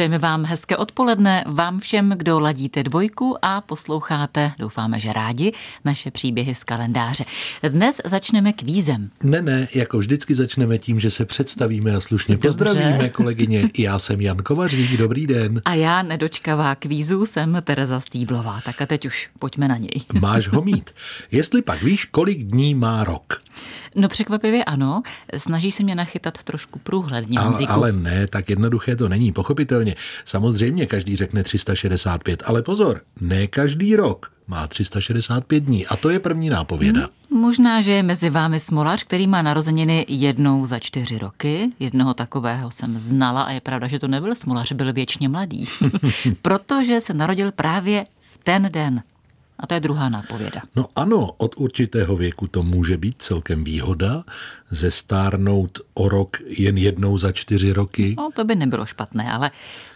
Přejeme vám hezké odpoledne, vám všem, kdo ladíte dvojku a posloucháte, doufáme, že rádi, naše příběhy z kalendáře. Dnes začneme kvízem. Ne, ne, jako vždycky začneme tím, že se představíme a slušně Dobře. pozdravíme kolegyně. Já jsem Jan Kovařík, dobrý den. A já, nedočkavá kvízu, jsem Tereza Stýblová. Tak a teď už pojďme na něj. Máš ho mít. Jestli pak víš, kolik dní má rok. No překvapivě ano, snaží se mě nachytat trošku průhledně, Ale, ale ne, tak jednoduché to není, pochopitelně. Samozřejmě každý řekne 365, ale pozor, ne každý rok má 365 dní a to je první nápověda. Možná, že je mezi vámi smolař, který má narozeniny jednou za čtyři roky. Jednoho takového jsem znala a je pravda, že to nebyl smolař, byl věčně mladý. Protože se narodil právě v ten den. A to je druhá nápověda. No ano, od určitého věku to může být celkem výhoda, zestárnout o rok jen jednou za čtyři roky. No, to by nebylo špatné, ale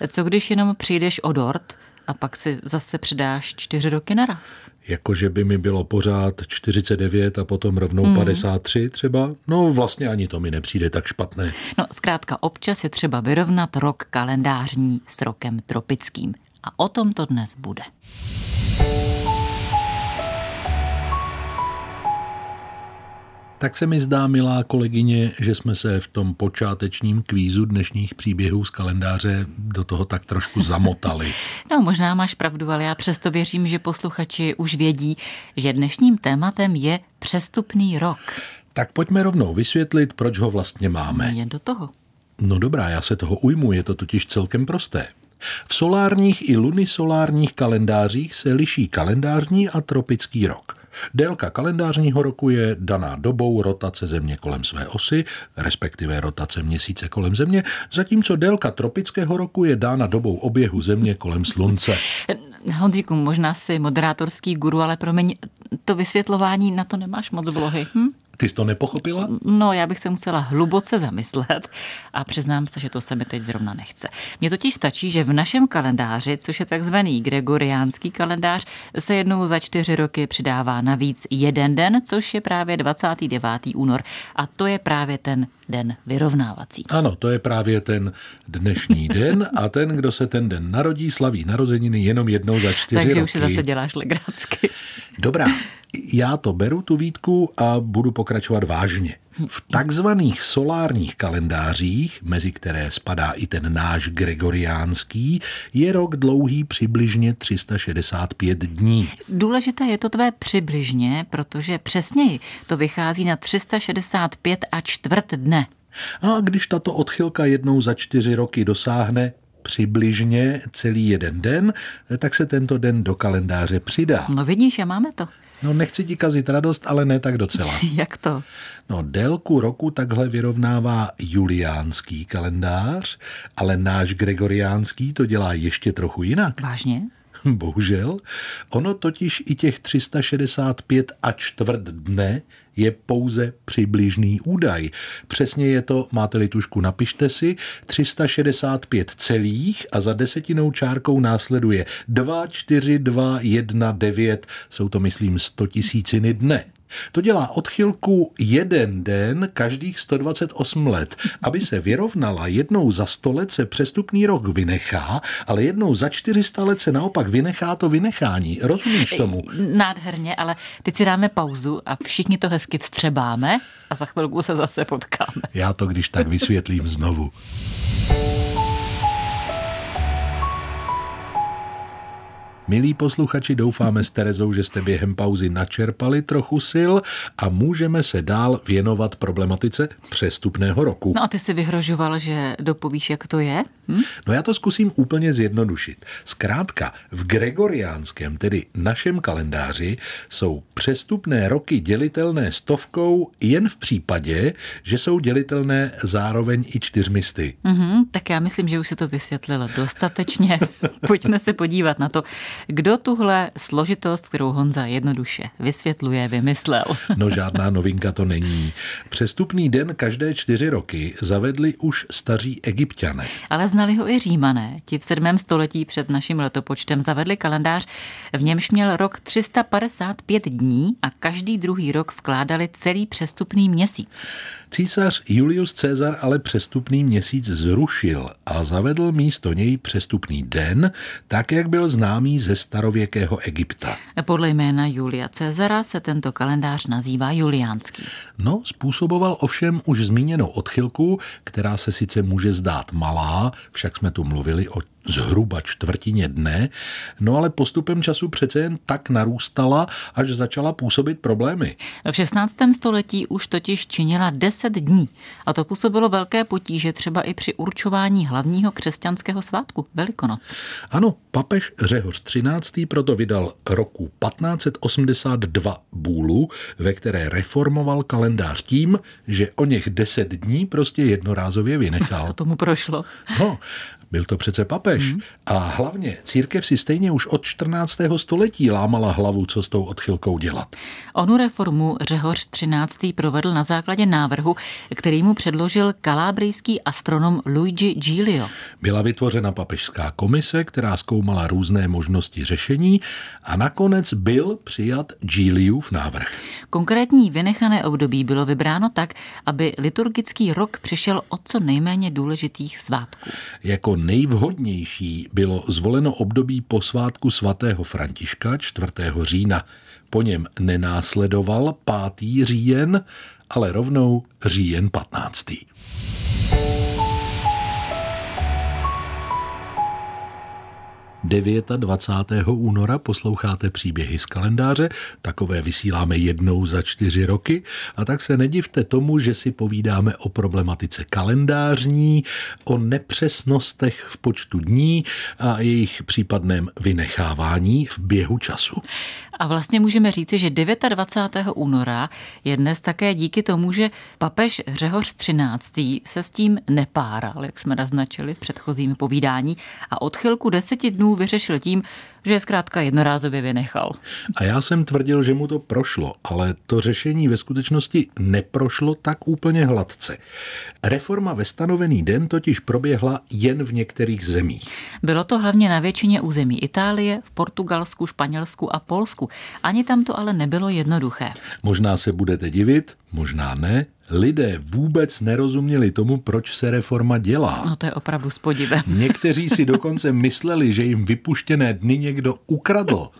co když jenom přijdeš o dort a pak si zase přidáš čtyři roky naraz? Jakože by mi bylo pořád 49 a potom rovnou mm. 53 třeba. No vlastně ani to mi nepřijde tak špatné. No, zkrátka občas je třeba vyrovnat rok kalendářní s rokem tropickým. A o tom to dnes bude. Tak se mi zdá, milá kolegyně, že jsme se v tom počátečním kvízu dnešních příběhů z kalendáře do toho tak trošku zamotali. No, možná máš pravdu, ale já přesto věřím, že posluchači už vědí, že dnešním tématem je přestupný rok. Tak pojďme rovnou vysvětlit, proč ho vlastně máme. Jen do toho. No dobrá, já se toho ujmu, je to totiž celkem prosté. V solárních i lunisolárních kalendářích se liší kalendářní a tropický rok. Délka kalendářního roku je daná dobou rotace Země kolem své osy, respektive rotace měsíce kolem Země, zatímco délka tropického roku je dána dobou oběhu Země kolem Slunce. Honzíku, možná si moderátorský guru, ale promiň, to vysvětlování na to nemáš moc vlohy. Hm? Ty jsi to nepochopila? No, já bych se musela hluboce zamyslet a přiznám se, že to se mi teď zrovna nechce. Mně totiž stačí, že v našem kalendáři, což je takzvaný gregoriánský kalendář, se jednou za čtyři roky přidává navíc jeden den, což je právě 29. únor. A to je právě ten den vyrovnávací. Ano, to je právě ten dnešní den a ten, kdo se ten den narodí, slaví narozeniny jenom jednou za čtyři Takže roky. už si zase děláš legracky. Dobrá, já to beru, tu výtku, a budu pokračovat vážně. V takzvaných solárních kalendářích, mezi které spadá i ten náš gregoriánský, je rok dlouhý přibližně 365 dní. Důležité je to tvé přibližně, protože přesněji to vychází na 365 a čtvrt dne. A když tato odchylka jednou za čtyři roky dosáhne přibližně celý jeden den, tak se tento den do kalendáře přidá. No vidíš, a máme to. No nechci ti kazit radost, ale ne tak docela. Jak to? No délku roku takhle vyrovnává juliánský kalendář, ale náš gregoriánský to dělá ještě trochu jinak. Vážně? Bohužel, ono totiž i těch 365 a čtvrt dne je pouze přibližný údaj. Přesně je to, máte-li tušku, napište si, 365 celých a za desetinou čárkou následuje 2, 4, 2, 1, 9, jsou to myslím 100 tisíciny dne. To dělá odchylku jeden den každých 128 let. Aby se vyrovnala, jednou za 100 let se přestupný rok vynechá, ale jednou za 400 let se naopak vynechá to vynechání. Rozumíš tomu? Nádherně, ale teď si dáme pauzu a všichni to hezky vstřebáme a za chvilku se zase potkáme. Já to když tak vysvětlím znovu. Milí posluchači, doufáme s Terezou, že jste během pauzy načerpali trochu sil a můžeme se dál věnovat problematice přestupného roku. No a ty si vyhrožoval, že dopovíš, jak to je? Hm? No já to zkusím úplně zjednodušit. Zkrátka, v gregoriánském, tedy našem kalendáři, jsou přestupné roky dělitelné stovkou jen v případě, že jsou dělitelné zároveň i čtyřmisty. Mhm, tak já myslím, že už se to vysvětlilo dostatečně. Pojďme se podívat na to, Kdo tuhle složitost, kterou Honza jednoduše vysvětluje, vymyslel? No žádná novinka to není. Přestupný den každé čtyři roky zavedli už staří egyptiané. Ale znali ho i římané. Ti v 7. století před naším letopočtem zavedli kalendář, v němž měl rok 355 dní a každý druhý rok vkládali celý přestupný měsíc. Císař Julius Caesar ale přestupný měsíc zrušil a zavedl místo něj přestupný den, tak jak byl známý ze starověkého Egypta. Podle jména Julia Cezara se tento kalendář nazývá juliánský. No, způsoboval ovšem už zmíněnou odchylku, která se sice může zdát malá, však jsme tu mluvili o zhruba čtvrtině dne, no ale postupem času přece jen tak narůstala, až začala působit problémy. V 16. století už totiž činila 10 dní a to působilo velké potíže třeba i při určování hlavního křesťanského svátku Velikonoc. Ano, papež Řehoř 13. proto vydal roku 1582 bůlu, ve které reformoval kalendář tím, že o něch 10 dní prostě jednorázově vynechal. A tomu prošlo. No, byl to přece papež. Hmm. A hlavně církev si stejně už od 14. století lámala hlavu, co s tou odchylkou dělat. Onu reformu Řehoř 13. provedl na základě návrhu, který mu předložil kalábrijský astronom Luigi Giglio. Byla vytvořena papežská komise, která zkoumala různé možnosti řešení a nakonec byl přijat Gigliův návrh. Konkrétní vynechané období bylo vybráno tak, aby liturgický rok přišel od co nejméně důležitých svátků. Jako nejvhodnější bylo zvoleno období po svátku svatého Františka 4. října. Po něm nenásledoval 5. říjen, ale rovnou říjen 15. 29. února posloucháte příběhy z kalendáře, takové vysíláme jednou za čtyři roky a tak se nedivte tomu, že si povídáme o problematice kalendářní, o nepřesnostech v počtu dní a jejich případném vynechávání v běhu času. A vlastně můžeme říci, že 29. února je dnes také díky tomu, že papež Řehoř 13. se s tím nepáral, jak jsme naznačili v předchozím povídání, a odchylku deseti dnů vyřešil tím, že je zkrátka jednorázově vynechal. A já jsem tvrdil, že mu to prošlo, ale to řešení ve skutečnosti neprošlo tak úplně hladce. Reforma ve stanovený den totiž proběhla jen v některých zemích. Bylo to hlavně na většině území Itálie, v Portugalsku, Španělsku a Polsku. Ani tam to ale nebylo jednoduché. Možná se budete divit, možná ne, lidé vůbec nerozuměli tomu, proč se reforma dělá. No to je opravdu s podivem. Někteří si dokonce mysleli, že jim vypuštěné dny někdo ukradl.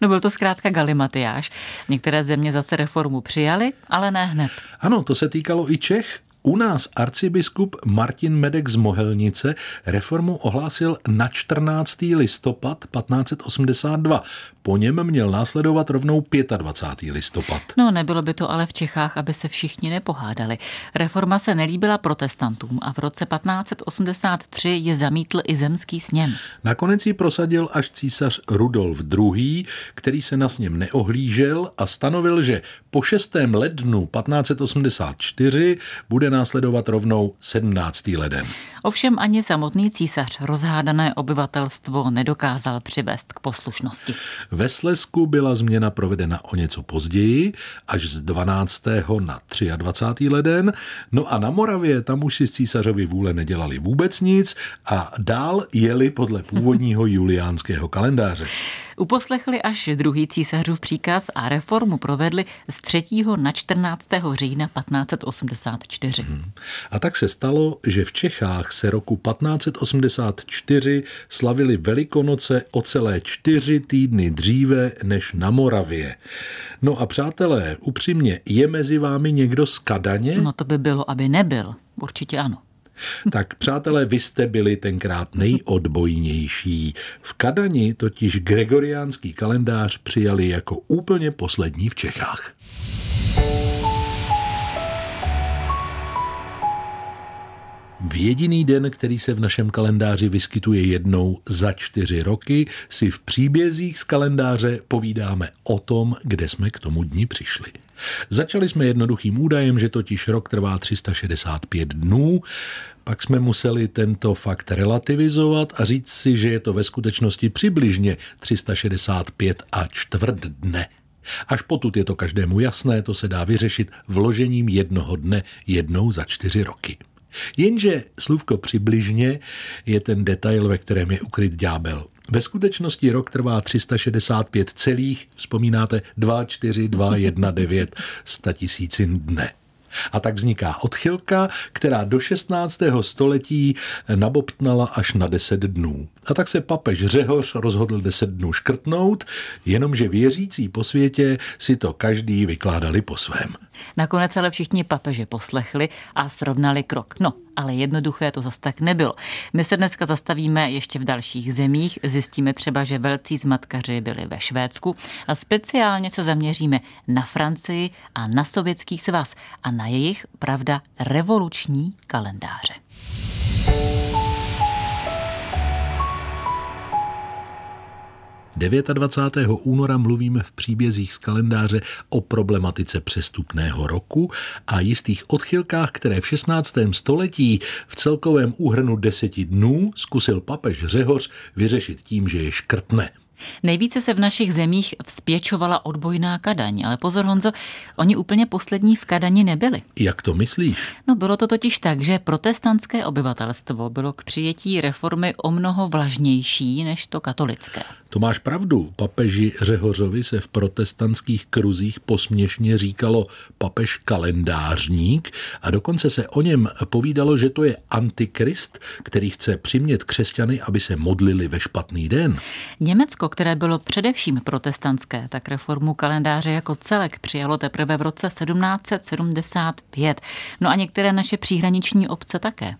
No byl to zkrátka galimatiáš. Některé země zase reformu přijali, ale ne hned. Ano, to se týkalo i Čech. U nás arcibiskup Martin Medek z Mohelnice reformu ohlásil na 14. listopad 1582. Po něm měl následovat rovnou 25. listopad. No, nebylo by to ale v Čechách, aby se všichni nepohádali. Reforma se nelíbila protestantům a v roce 1583 je zamítl i zemský sněm. Nakonec ji prosadil až císař Rudolf II., který se na sněm neohlížel a stanovil, že po 6. lednu 1584 bude následovat rovnou 17. leden. Ovšem ani samotný císař rozhádané obyvatelstvo nedokázal přivést k poslušnosti. Ve Slesku byla změna provedena o něco později, až z 12. na 23. leden, no a na Moravě tam už si z císařovi vůle nedělali vůbec nic a dál jeli podle původního juliánského kalendáře. Uposlechli až druhý císařův příkaz a reformu provedli z 3. na 14. října 1584. Hmm. A tak se stalo, že v Čechách se roku 1584 slavili Velikonoce o celé čtyři týdny dříve než na Moravě. No a přátelé, upřímně, je mezi vámi někdo z Kadaně? No to by bylo, aby nebyl. Určitě ano. Tak přátelé, vy jste byli tenkrát nejodbojnější. V Kadani totiž gregoriánský kalendář přijali jako úplně poslední v Čechách. V jediný den, který se v našem kalendáři vyskytuje jednou za čtyři roky, si v příbězích z kalendáře povídáme o tom, kde jsme k tomu dni přišli. Začali jsme jednoduchým údajem, že totiž rok trvá 365 dnů, pak jsme museli tento fakt relativizovat a říct si, že je to ve skutečnosti přibližně 365 a čtvrt dne. Až potud je to každému jasné, to se dá vyřešit vložením jednoho dne jednou za čtyři roky. Jenže slůvko přibližně je ten detail, ve kterém je ukryt ďábel. Ve skutečnosti rok trvá 365 celých, vzpomínáte, 2, 4, 2, 1, 9 tisícin dne. A tak vzniká odchylka, která do 16. století nabobtnala až na 10 dnů. A tak se papež Řehoř rozhodl 10 dnů škrtnout, jenomže věřící po světě si to každý vykládali po svém. Nakonec ale všichni papeže poslechli a srovnali krok. No, ale jednoduché to zas tak nebylo. My se dneska zastavíme ještě v dalších zemích. Zjistíme třeba, že velcí zmatkaři byli ve Švédsku a speciálně se zaměříme na Francii a na sovětský svaz a na jejich, pravda, revoluční kalendáře. 29. února mluvíme v příbězích z kalendáře o problematice přestupného roku a jistých odchylkách, které v 16. století v celkovém úhrnu deseti dnů zkusil papež Řehoř vyřešit tím, že je škrtne. Nejvíce se v našich zemích vzpěčovala odbojná Kadaň, ale pozor Honzo, oni úplně poslední v Kadani nebyli. Jak to myslíš? No bylo to totiž tak, že protestantské obyvatelstvo bylo k přijetí reformy o mnoho vlažnější než to katolické. To máš pravdu. Papeži Řehořovi se v protestantských kruzích posměšně říkalo papež kalendářník a dokonce se o něm povídalo, že to je antikrist, který chce přimět křesťany, aby se modlili ve špatný den. Německo, které bylo především protestantské, tak reformu kalendáře jako celek přijalo teprve v roce 1775. No a některé naše příhraniční obce také.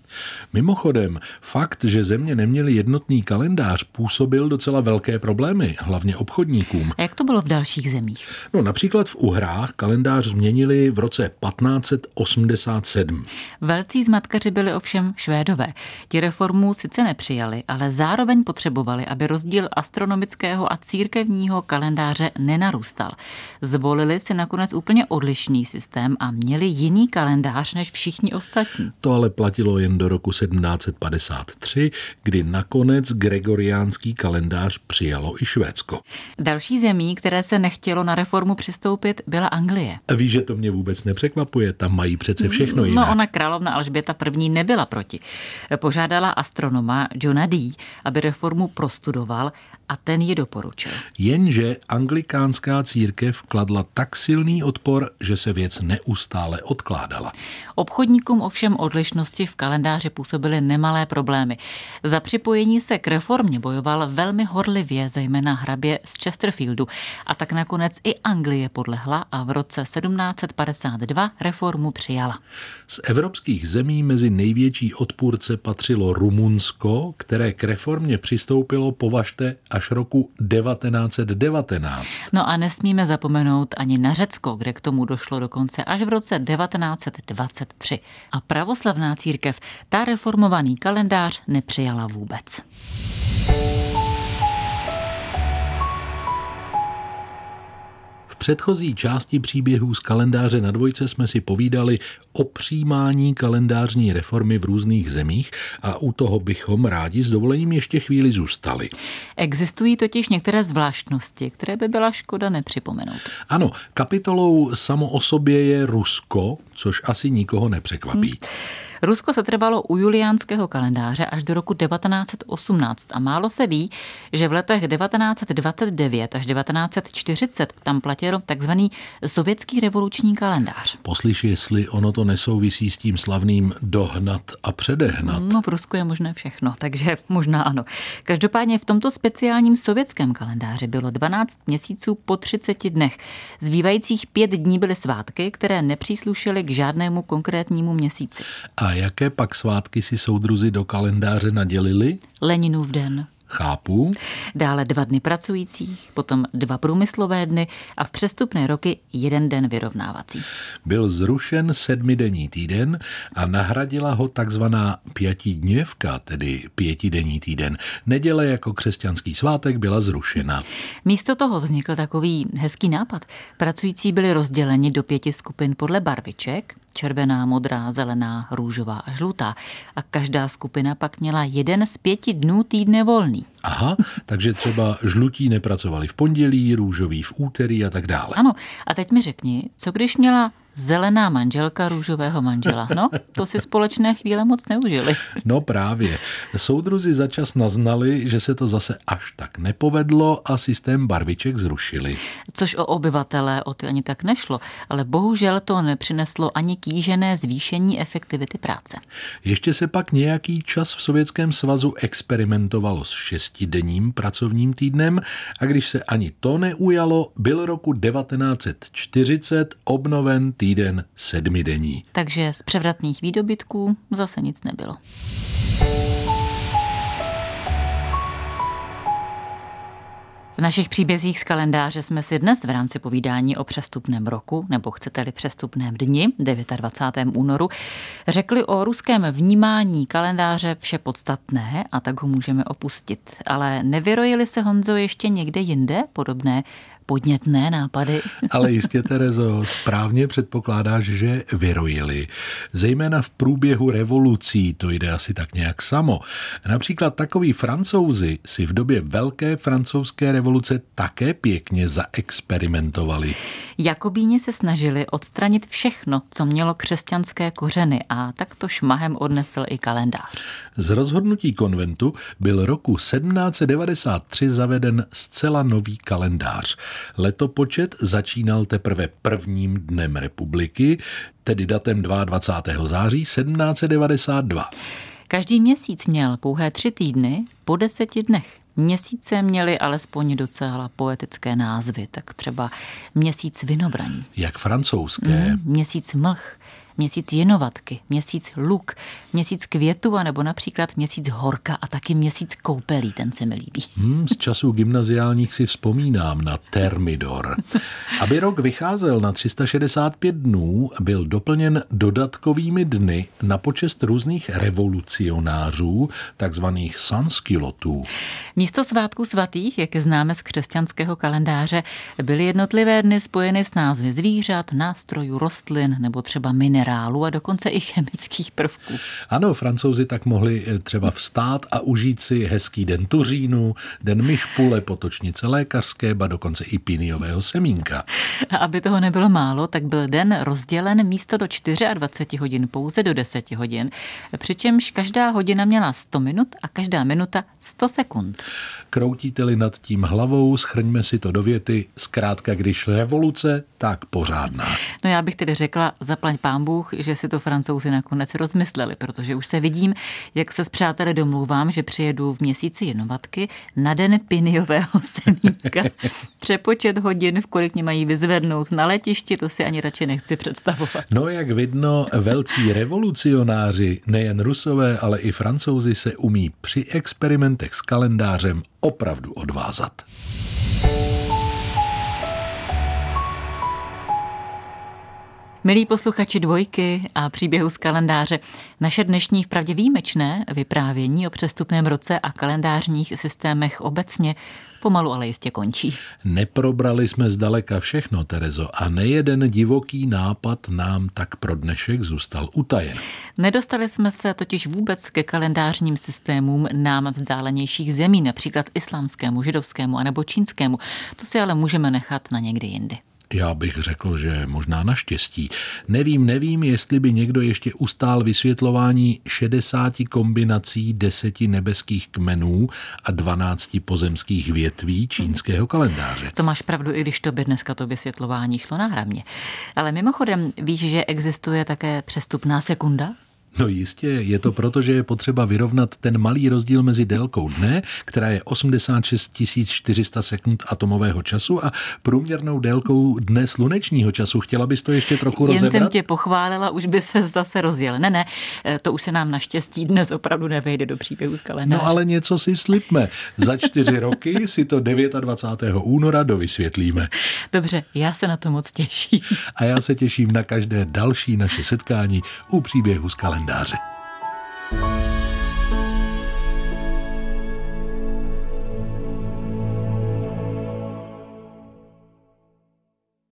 Mimochodem, fakt, že země neměly jednotný kalendář, působil docela velké problémy, hlavně obchodníkům. A jak to bylo v dalších zemích? No například v Uhrách kalendář změnili v roce 1587. Velcí zmatkaři byli ovšem Švédové. Ti reformu sice nepřijali, ale zároveň potřebovali, aby rozdíl astronomického a církevního kalendáře nenarůstal. Zvolili si nakonec úplně odlišný systém a měli jiný kalendář než všichni ostatní. To ale platilo jen do roku 1753, kdy nakonec gregoriánský kalendář přijal přijalo i Švédsko. Další zemí, které se nechtělo na reformu přistoupit, byla Anglie. A víš, že to mě vůbec nepřekvapuje, tam mají přece všechno jiné. No ona královna Alžběta I. nebyla proti. Požádala astronoma Johna Dee, aby reformu prostudoval a ten ji doporučil. Jenže anglikánská církev kladla tak silný odpor, že se věc neustále odkládala. Obchodníkům ovšem odlišnosti v kalendáři působily nemalé problémy. Za připojení se k reformě bojoval velmi horlivě, zejména hrabě z Chesterfieldu. A tak nakonec i Anglie podlehla a v roce 1752 reformu přijala. Z evropských zemí mezi největší odpůrce patřilo Rumunsko, které k reformě přistoupilo, považte, až roku 1919. No a nesmíme zapomenout ani na Řecko, kde k tomu došlo dokonce až v roce 1923. A pravoslavná církev ta reformovaný kalendář nepřijala vůbec. Předchozí části příběhů z kalendáře na dvojce jsme si povídali o přijímání kalendářní reformy v různých zemích a u toho bychom rádi s dovolením ještě chvíli zůstali. Existují totiž některé zvláštnosti, které by byla škoda nepřipomenout. Ano, kapitolou samo o sobě je Rusko, což asi nikoho nepřekvapí. Hmm. Rusko se trvalo u juliánského kalendáře až do roku 1918 a málo se ví, že v letech 1929 až 1940 tam platil takzvaný sovětský revoluční kalendář. Poslyš, jestli ono to nesouvisí s tím slavným dohnat a předehnat. No v Rusku je možné všechno, takže možná ano. Každopádně v tomto speciálním sovětském kalendáři bylo 12 měsíců po 30 dnech. Zbývajících pět dní byly svátky, které nepříslušely k žádnému konkrétnímu měsíci. A jaké pak svátky si soudruzi do kalendáře nadělili? Leninův den. Chápu. Dále dva dny pracujících, potom dva průmyslové dny a v přestupné roky jeden den vyrovnávací. Byl zrušen sedmidenní týden a nahradila ho takzvaná pětidněvka, tedy pětidenní týden. Neděle jako křesťanský svátek byla zrušena. Místo toho vznikl takový hezký nápad. Pracující byli rozděleni do pěti skupin podle barviček, červená, modrá, zelená, růžová a žlutá. A každá skupina pak měla jeden z pěti dnů týdne volný. Aha, takže třeba žlutí nepracovali v pondělí, růžový v úterý a tak dále. Ano, a teď mi řekni, co když měla zelená manželka růžového manžela. No, to si společné chvíle moc neužili. No právě. Soudruzi začas naznali, že se to zase až tak nepovedlo a systém barviček zrušili. Což o obyvatele o ty ani tak nešlo, ale bohužel to nepřineslo ani kýžené zvýšení efektivity práce. Ještě se pak nějaký čas v Sovětském svazu experimentovalo s šestidenním pracovním týdnem a když se ani to neujalo, byl roku 1940 obnoven týden sedmidenní. Takže z převratných výdobytků zase nic nebylo. V našich příbězích z kalendáře jsme si dnes v rámci povídání o přestupném roku, nebo chcete-li přestupném dni, 29. únoru, řekli o ruském vnímání kalendáře vše podstatné a tak ho můžeme opustit. Ale nevyrojili se Honzo ještě někde jinde podobné podnětné nápady. Ale jistě, Terezo, správně předpokládáš, že vyrojili. Zejména v průběhu revolucí to jde asi tak nějak samo. Například takový francouzi si v době Velké francouzské revoluce také pěkně zaexperimentovali. Jakobíni se snažili odstranit všechno, co mělo křesťanské kořeny a tak to šmahem odnesl i kalendář. Z rozhodnutí konventu byl roku 1793 zaveden zcela nový kalendář. Letopočet začínal teprve prvním dnem republiky, tedy datem 22. září 1792. Každý měsíc měl pouhé tři týdny po deseti dnech. Měsíce měly alespoň docela poetické názvy, tak třeba měsíc vinobraní. Jak francouzské. Mm, měsíc mlh, měsíc jinovatky, měsíc luk, měsíc květu a nebo například měsíc horka a taky měsíc koupelí, ten se mi líbí. Hmm, z časů gymnaziálních si vzpomínám na Termidor. Aby rok vycházel na 365 dnů, byl doplněn dodatkovými dny na počest různých revolucionářů, takzvaných sanskilotů. Místo svátků svatých, jak je známe z křesťanského kalendáře, byly jednotlivé dny spojeny s názvy zvířat, nástrojů, rostlin nebo třeba minerálů a dokonce i chemických prvků. Ano, francouzi tak mohli eh, třeba vstát a užít si hezký den tuřínu, den myšpule, potočnice lékařské, ba dokonce i píniového semínka. A aby toho nebylo málo, tak byl den rozdělen místo do 24 hodin pouze do 10 hodin, přičemž každá hodina měla 100 minut a každá minuta 100 sekund. Kroutíte-li nad tím hlavou, schrňme si to do věty, zkrátka když revoluce, tak pořádná. No já bych tedy řekla, zaplaň pán Bůh, že si to francouzi nakonec rozmysleli, protože už se vidím, jak se s přáteli domlouvám, že přijedu v měsíci jenovatky na den piniového semínka. Přepočet hodin, v kolik mě mají vyzvednout na letišti, to si ani radši nechci představovat. No jak vidno, velcí revolucionáři, nejen rusové, ale i francouzi se umí při experimentech s kalendářem opravdu odvázat. Milí posluchači dvojky a příběhu z kalendáře, naše dnešní vpravdě výjimečné vyprávění o přestupném roce a kalendářních systémech obecně pomalu ale jistě končí. Neprobrali jsme zdaleka všechno, Terezo, a nejeden divoký nápad nám tak pro dnešek zůstal utajen. Nedostali jsme se totiž vůbec ke kalendářním systémům nám vzdálenějších zemí, například islámskému, židovskému anebo čínskému. To si ale můžeme nechat na někdy jindy. Já bych řekl, že možná naštěstí. Nevím, nevím, jestli by někdo ještě ustál vysvětlování 60 kombinací deseti nebeských kmenů a 12 pozemských větví čínského kalendáře. To máš pravdu, i když to by dneska to vysvětlování šlo náhramně. Ale mimochodem, víš, že existuje také přestupná sekunda? No jistě, je to proto, že je potřeba vyrovnat ten malý rozdíl mezi délkou dne, která je 86 400 sekund atomového času a průměrnou délkou dne slunečního času. Chtěla bys to ještě trochu Jen rozebrat? jsem tě pochválila, už by se zase rozjel. Ne, ne, to už se nám naštěstí dnes opravdu nevejde do příběhu z kalendáře. No ale něco si slipme. Za čtyři roky si to 29. února dovysvětlíme. Dobře, já se na to moc těším. A já se těším na každé další naše setkání u příběhu z kalendáře. andare.